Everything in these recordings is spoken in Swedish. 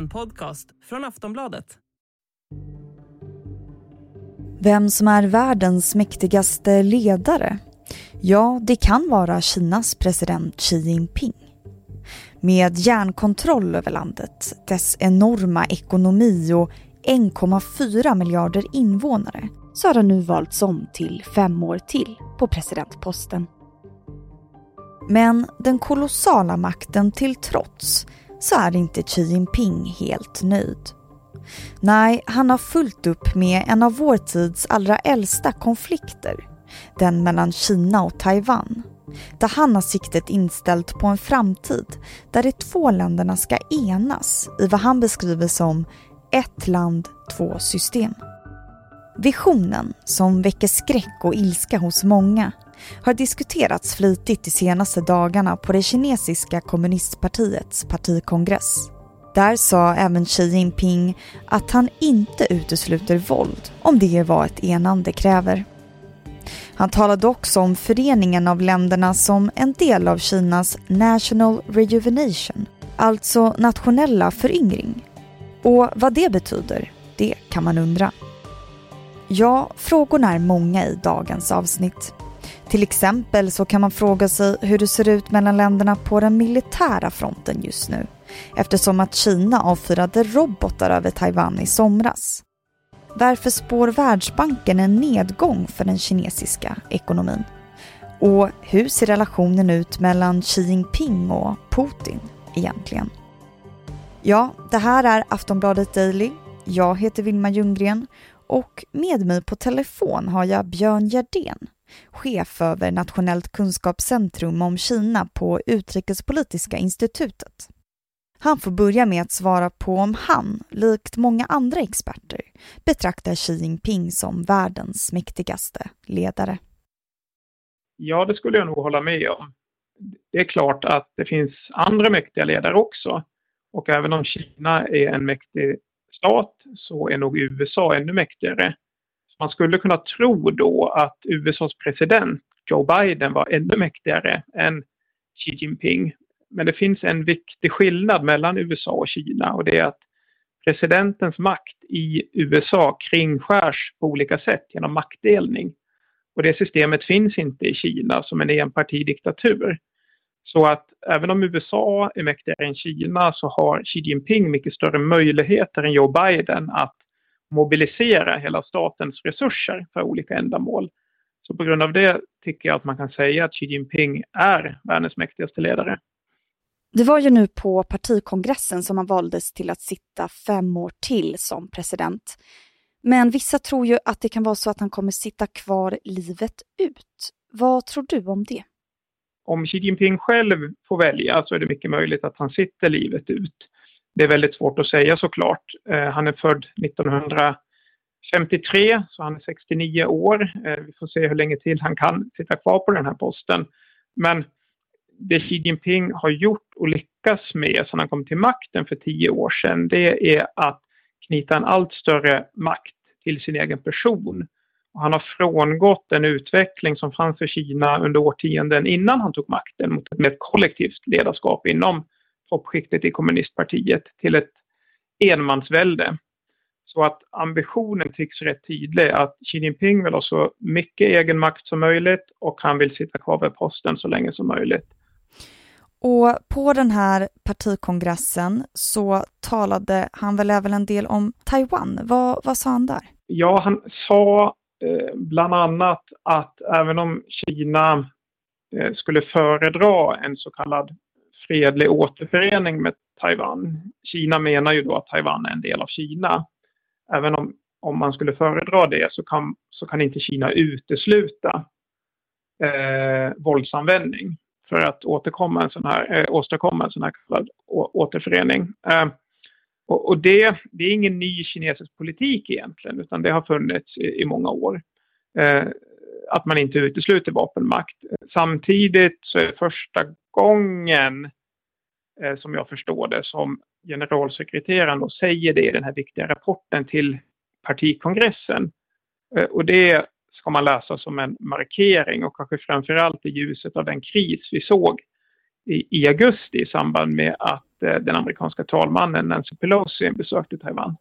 En podcast från Aftonbladet. Vem som är världens mäktigaste ledare? Ja, det kan vara Kinas president Xi Jinping. Med järnkontroll över landet, dess enorma ekonomi och 1,4 miljarder invånare så har han nu valts om till fem år till på presidentposten. Men den kolossala makten till trots så är inte Xi Jinping helt nöjd. Nej, han har fullt upp med en av vår tids allra äldsta konflikter. Den mellan Kina och Taiwan. Där han har siktet inställt på en framtid där de två länderna ska enas i vad han beskriver som ett land, två system. Visionen, som väcker skräck och ilska hos många, har diskuterats flitigt de senaste dagarna på det kinesiska kommunistpartiets partikongress. Där sa även Xi Jinping att han inte utesluter våld om det är vad ett enande kräver. Han talade också om föreningen av länderna som en del av Kinas National Rejuvenation, alltså nationella föryngring. Och vad det betyder, det kan man undra. Ja, frågorna är många i dagens avsnitt. Till exempel så kan man fråga sig hur det ser ut mellan länderna på den militära fronten just nu eftersom att Kina avfyrade robotar över Taiwan i somras. Varför spår Världsbanken en nedgång för den kinesiska ekonomin? Och hur ser relationen ut mellan Xi Jinping och Putin egentligen? Ja, det här är Aftonbladet Daily. Jag heter Vilma Ljunggren och med mig på telefon har jag Björn Gerdén, chef över Nationellt kunskapscentrum om Kina på Utrikespolitiska institutet. Han får börja med att svara på om han, likt många andra experter, betraktar Xi Jinping som världens mäktigaste ledare. Ja, det skulle jag nog hålla med om. Det är klart att det finns andra mäktiga ledare också. Och även om Kina är en mäktig stat så är nog USA ännu mäktigare. Man skulle kunna tro då att USAs president Joe Biden var ännu mäktigare än Xi Jinping. Men det finns en viktig skillnad mellan USA och Kina och det är att presidentens makt i USA kringskärs på olika sätt genom maktdelning. Och det systemet finns inte i Kina som en enpartidiktatur. Så att även om USA är mäktigare än Kina så har Xi Jinping mycket större möjligheter än Joe Biden att mobilisera hela statens resurser för olika ändamål. Så på grund av det tycker jag att man kan säga att Xi Jinping är världens mäktigaste ledare. Det var ju nu på partikongressen som han valdes till att sitta fem år till som president. Men vissa tror ju att det kan vara så att han kommer sitta kvar livet ut. Vad tror du om det? Om Xi Jinping själv får välja så är det mycket möjligt att han sitter livet ut. Det är väldigt svårt att säga såklart. Eh, han är född 1953 så han är 69 år. Eh, vi får se hur länge till han kan sitta kvar på den här posten. Men det Xi Jinping har gjort och lyckats med sedan han kom till makten för tio år sedan, det är att knyta en allt större makt till sin egen person. Och han har frångått den utveckling som fanns för Kina under årtionden innan han tog makten mot ett mer kollektivt ledarskap inom toppskiktet i kommunistpartiet till ett enmansvälde. Så att ambitionen tycks rätt tydlig att Xi Jinping vill ha så mycket egen makt som möjligt och han vill sitta kvar vid posten så länge som möjligt. Och på den här partikongressen så talade han väl även en del om Taiwan. Vad, vad sa han där? Ja, han sa eh, bland annat att även om Kina eh, skulle föredra en så kallad fredlig återförening med Taiwan. Kina menar ju då att Taiwan är en del av Kina. Även om, om man skulle föredra det så kan, så kan inte Kina utesluta eh, våldsanvändning för att återkomma en sån här, eh, åstadkomma en sån här kallad återförening. Eh, och, och det, det, är ingen ny kinesisk politik egentligen, utan det har funnits i, i många år. Eh, att man inte utesluter vapenmakt. Samtidigt så är det första gången, Eh, som jag förstår det, som generalsekreteraren då säger det i den här viktiga rapporten till partikongressen. Eh, och det ska man läsa som en markering och kanske framförallt i ljuset av den kris vi såg i, i augusti i samband med att eh, den amerikanska talmannen Nancy Pelosi besökte Taiwan.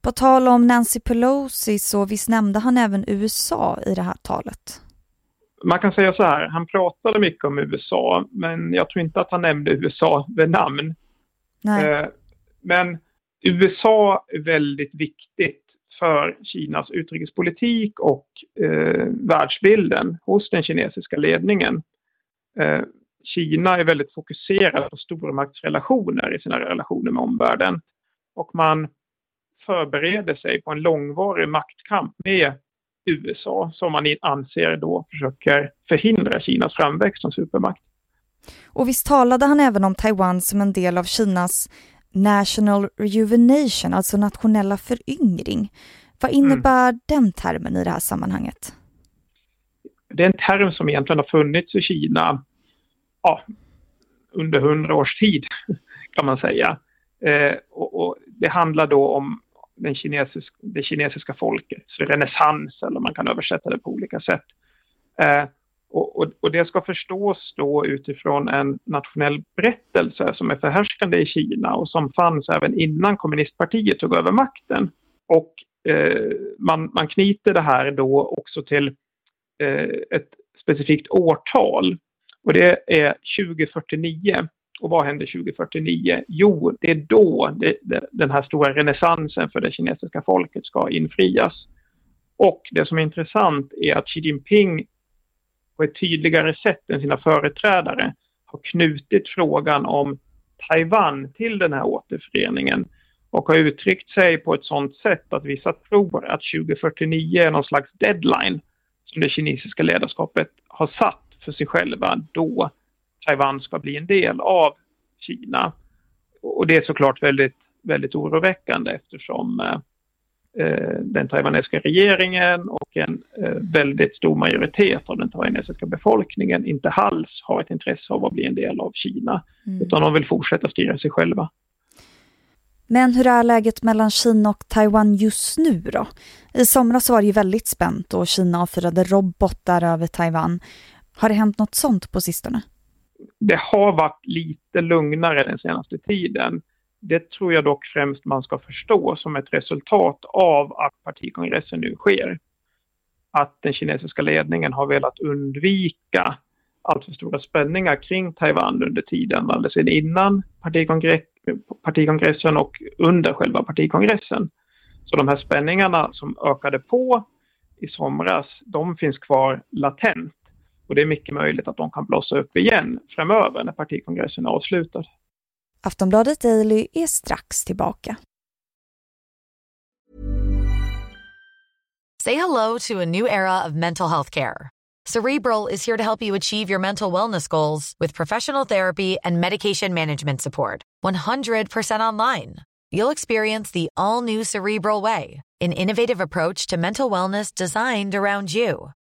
På tal om Nancy Pelosi så visst nämnde han även USA i det här talet? Man kan säga så här, han pratade mycket om USA men jag tror inte att han nämnde USA vid namn. Nej. Men USA är väldigt viktigt för Kinas utrikespolitik och eh, världsbilden hos den kinesiska ledningen. Eh, Kina är väldigt fokuserad på stormaktsrelationer i sina relationer med omvärlden. Och man förbereder sig på en långvarig maktkamp med USA som man anser då försöker förhindra Kinas framväxt som supermakt. Och visst talade han även om Taiwan som en del av Kinas National Rejuvenation, alltså nationella föryngring. Vad mm. innebär mm. den termen i det här sammanhanget? Det är en term som egentligen har funnits i Kina ja, under hundra års tid, kan man säga. Eh, och, och, det handlar då om den kinesisk, det kinesiska folket, renässans, eller man kan översätta det på olika sätt. Eh, och, och, och, det ska förstås då utifrån en nationell berättelse som är förhärskande i Kina och som fanns även innan kommunistpartiet tog över makten. Och eh, man, man knyter det här då också till eh, ett specifikt årtal. Och det är 2049. Och vad händer 2049? Jo, det är då det, det, den här stora renässansen för det kinesiska folket ska infrias. Och det som är intressant är att Xi Jinping på ett tydligare sätt än sina företrädare har knutit frågan om Taiwan till den här återföreningen och har uttryckt sig på ett sådant sätt att vissa tror att 2049 är någon slags deadline som det kinesiska ledarskapet har satt för sig själva då Taiwan ska bli en del av Kina. Och det är såklart väldigt, väldigt oroväckande eftersom eh, den taiwanesiska regeringen och en eh, väldigt stor majoritet av den taiwanesiska befolkningen inte alls har ett intresse av att bli en del av Kina, mm. utan de vill fortsätta styra sig själva. Men hur är läget mellan Kina och Taiwan just nu då? I somras var det ju väldigt spänt och Kina avfyrade robotar över Taiwan. Har det hänt något sånt på sistone? Det har varit lite lugnare den senaste tiden. Det tror jag dock främst man ska förstå som ett resultat av att partikongressen nu sker. Att den kinesiska ledningen har velat undvika alltför stora spänningar kring Taiwan under tiden, alldeles innan partikongressen och under själva partikongressen. Så de här spänningarna som ökade på i somras, de finns kvar latent. Och det är mycket möjligt att de kan blossa upp igen framöver när partikongressen är avslutad. Aftonbladet Daily är strax tillbaka. Say hello to a new era of mental health care. Cerebral is here to help you achieve your mental wellness goals with professional therapy and medication management support. 100% online. You'll experience the all new Cerebral Way, an innovative approach to mental wellness designed around you.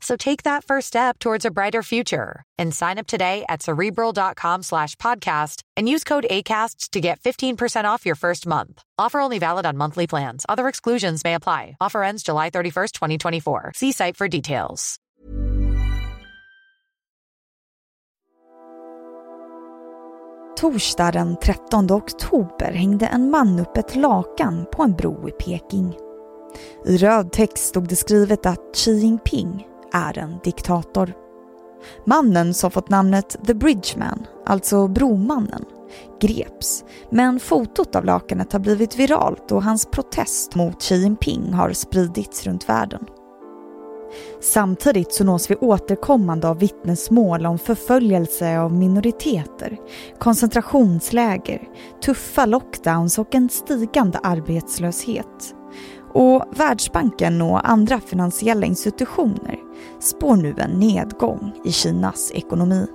So take that first step towards a brighter future and sign up today at cerebral.com slash podcast and use code ACasts to get 15% off your first month. Offer only valid on monthly plans. Other exclusions may apply. Offer ends July 31st, 2024. See site for details. Torsdag den 13 oktober hängde en man upp ett lakan på en bro i Peking. I röd text stod det skrivet att Xi Jinping är en diktator. Mannen som fått namnet The Bridgeman, alltså bromannen, greps men fotot av lakanet har blivit viralt och hans protest mot Xi Jinping har spridits runt världen. Samtidigt så nås vi återkommande av vittnesmål om förföljelse av minoriteter, koncentrationsläger, tuffa lockdowns och en stigande arbetslöshet. Och Världsbanken och andra finansiella institutioner spår nu en nedgång i Kinas ekonomi.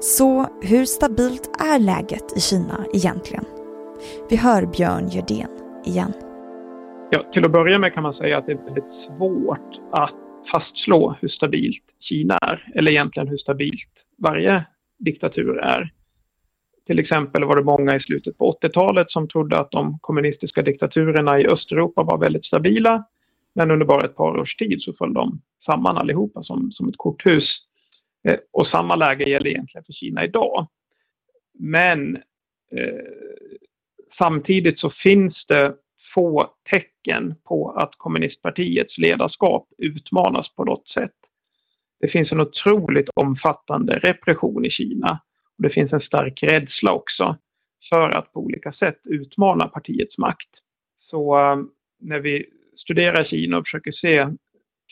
Så hur stabilt är läget i Kina egentligen? Vi hör Björn Jördén igen. Ja, till att börja med kan man säga att det är väldigt svårt att fastslå hur stabilt Kina är, eller egentligen hur stabilt varje diktatur är. Till exempel var det många i slutet på 80-talet som trodde att de kommunistiska diktaturerna i Östeuropa var väldigt stabila. Men under bara ett par års tid så föll de samman allihopa som, som ett korthus. Eh, och samma läge gäller egentligen för Kina idag. Men eh, samtidigt så finns det få tecken på att kommunistpartiets ledarskap utmanas på något sätt. Det finns en otroligt omfattande repression i Kina. Och det finns en stark rädsla också för att på olika sätt utmana partiets makt. Så eh, när vi studerar Kina och försöker se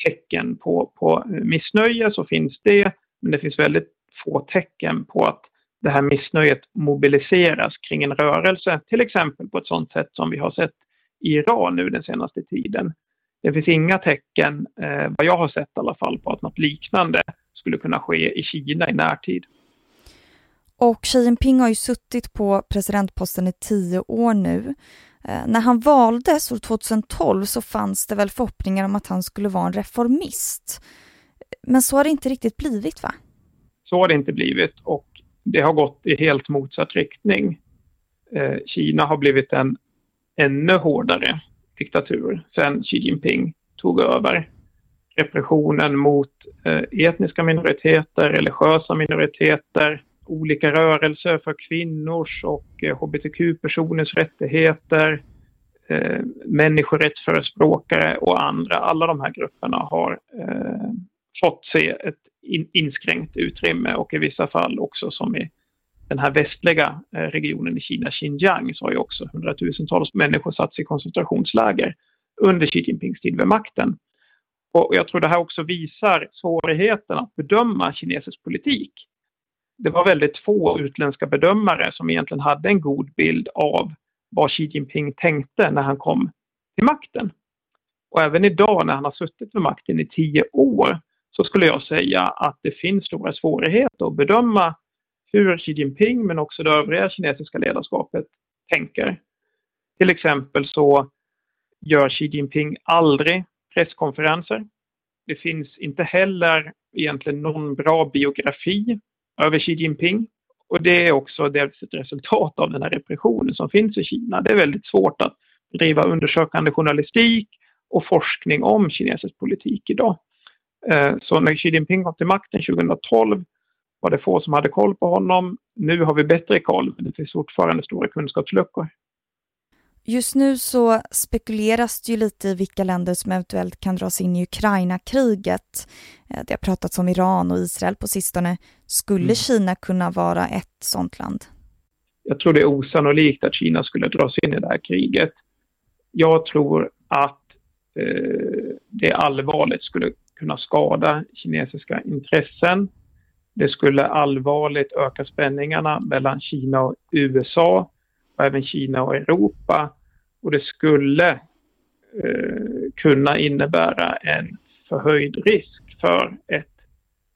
tecken på, på missnöje så finns det, men det finns väldigt få tecken på att det här missnöjet mobiliseras kring en rörelse, till exempel på ett sådant sätt som vi har sett i Iran nu den senaste tiden. Det finns inga tecken, eh, vad jag har sett i alla fall, på att något liknande skulle kunna ske i Kina i närtid. Och Xi Jinping har ju suttit på presidentposten i tio år nu. Eh, när han valdes år 2012 så fanns det väl förhoppningar om att han skulle vara en reformist. Men så har det inte riktigt blivit va? Så har det inte blivit och det har gått i helt motsatt riktning. Eh, Kina har blivit en ännu hårdare diktatur sedan Xi Jinping tog över. Repressionen mot eh, etniska minoriteter, religiösa minoriteter, olika rörelser för kvinnors och eh, hbtq-personers rättigheter, eh, människorättsförespråkare och andra. Alla de här grupperna har eh, fått se ett in, inskränkt utrymme och i vissa fall också som i den här västliga eh, regionen i Kina, Xinjiang, så har ju också hundratusentals människor satts i koncentrationsläger under Xi Jinpings tid vid makten. Och jag tror det här också visar svårigheten att bedöma kinesisk politik. Det var väldigt få utländska bedömare som egentligen hade en god bild av vad Xi Jinping tänkte när han kom till makten. Och även idag när han har suttit vid makten i tio år så skulle jag säga att det finns stora svårigheter att bedöma hur Xi Jinping men också det övriga kinesiska ledarskapet tänker. Till exempel så gör Xi Jinping aldrig presskonferenser. Det finns inte heller egentligen någon bra biografi över Xi Jinping. Och det är också dels ett resultat av den här repressionen som finns i Kina. Det är väldigt svårt att driva undersökande journalistik och forskning om kinesisk politik idag. Eh, så när Xi Jinping kom till makten 2012 var det få som hade koll på honom. Nu har vi bättre koll, men det finns fortfarande stora kunskapsluckor. Just nu så spekuleras det ju lite i vilka länder som eventuellt kan dras in i Ukraina-kriget. Eh, det har pratats om Iran och Israel på sistone. Skulle mm. Kina kunna vara ett sådant land? Jag tror det är osannolikt att Kina skulle dras in i det här kriget. Jag tror att eh, det allvarligt skulle kunna skada kinesiska intressen det skulle allvarligt öka spänningarna mellan Kina och USA och även Kina och Europa. Och det skulle eh, kunna innebära en förhöjd risk för ett,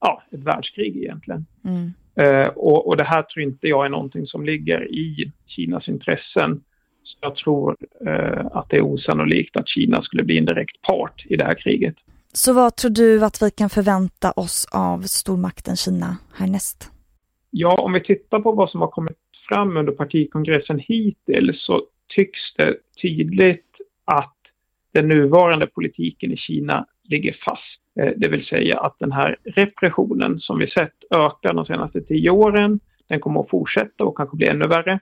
ja, ett världskrig egentligen. Mm. Eh, och, och det här tror inte jag är någonting som ligger i Kinas intressen. Så jag tror eh, att det är osannolikt att Kina skulle bli en direkt part i det här kriget. Så vad tror du att vi kan förvänta oss av stormakten Kina härnäst? Ja, om vi tittar på vad som har kommit fram under partikongressen hittills så tycks det tydligt att den nuvarande politiken i Kina ligger fast. Eh, det vill säga att den här repressionen som vi sett öka de senaste tio åren, den kommer att fortsätta och kanske bli ännu värre.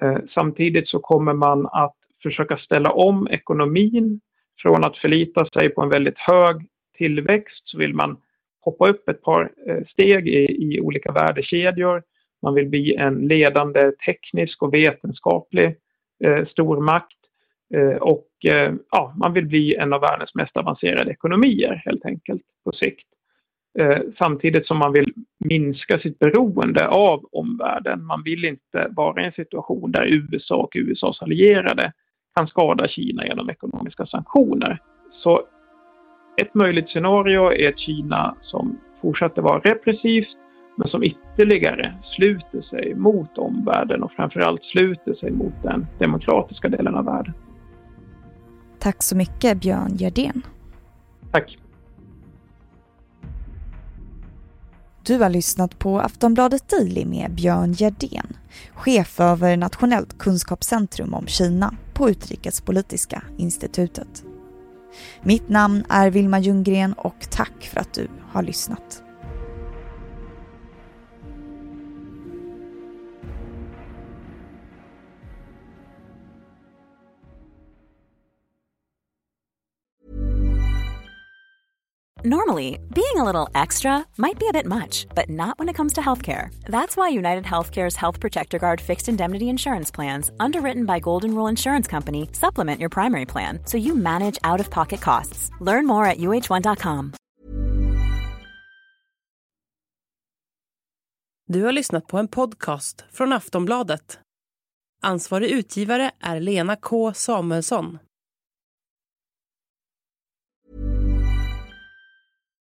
Eh, samtidigt så kommer man att försöka ställa om ekonomin från att förlita sig på en väldigt hög tillväxt så vill man hoppa upp ett par eh, steg i, i olika värdekedjor. Man vill bli en ledande teknisk och vetenskaplig eh, stormakt. Eh, och eh, ja, man vill bli en av världens mest avancerade ekonomier helt enkelt på sikt. Eh, samtidigt som man vill minska sitt beroende av omvärlden. Man vill inte vara i en situation där USA och USAs allierade kan skada Kina genom ekonomiska sanktioner. Så ett möjligt scenario är ett Kina som fortsätter vara repressivt men som ytterligare sluter sig mot omvärlden och framförallt sluter sig mot den demokratiska delen av världen. Tack så mycket Björn Gerdén. Tack. Du har lyssnat på Aftonbladet Daily med Björn Gerdén, chef över Nationellt kunskapscentrum om Kina på Utrikespolitiska institutet. Mitt namn är Vilma Ljunggren och tack för att du har lyssnat. Normally, being a little extra might be a bit much, but not when it comes to healthcare. That's why United Healthcare's Health Protector Guard fixed indemnity insurance plans, underwritten by Golden Rule Insurance Company, supplement your primary plan so you manage out of pocket costs. Learn more at uh1.com. Du har lyssnat på en podcast från Aftonbladet. Ansvarig utgivare är Lena K Samuelsson.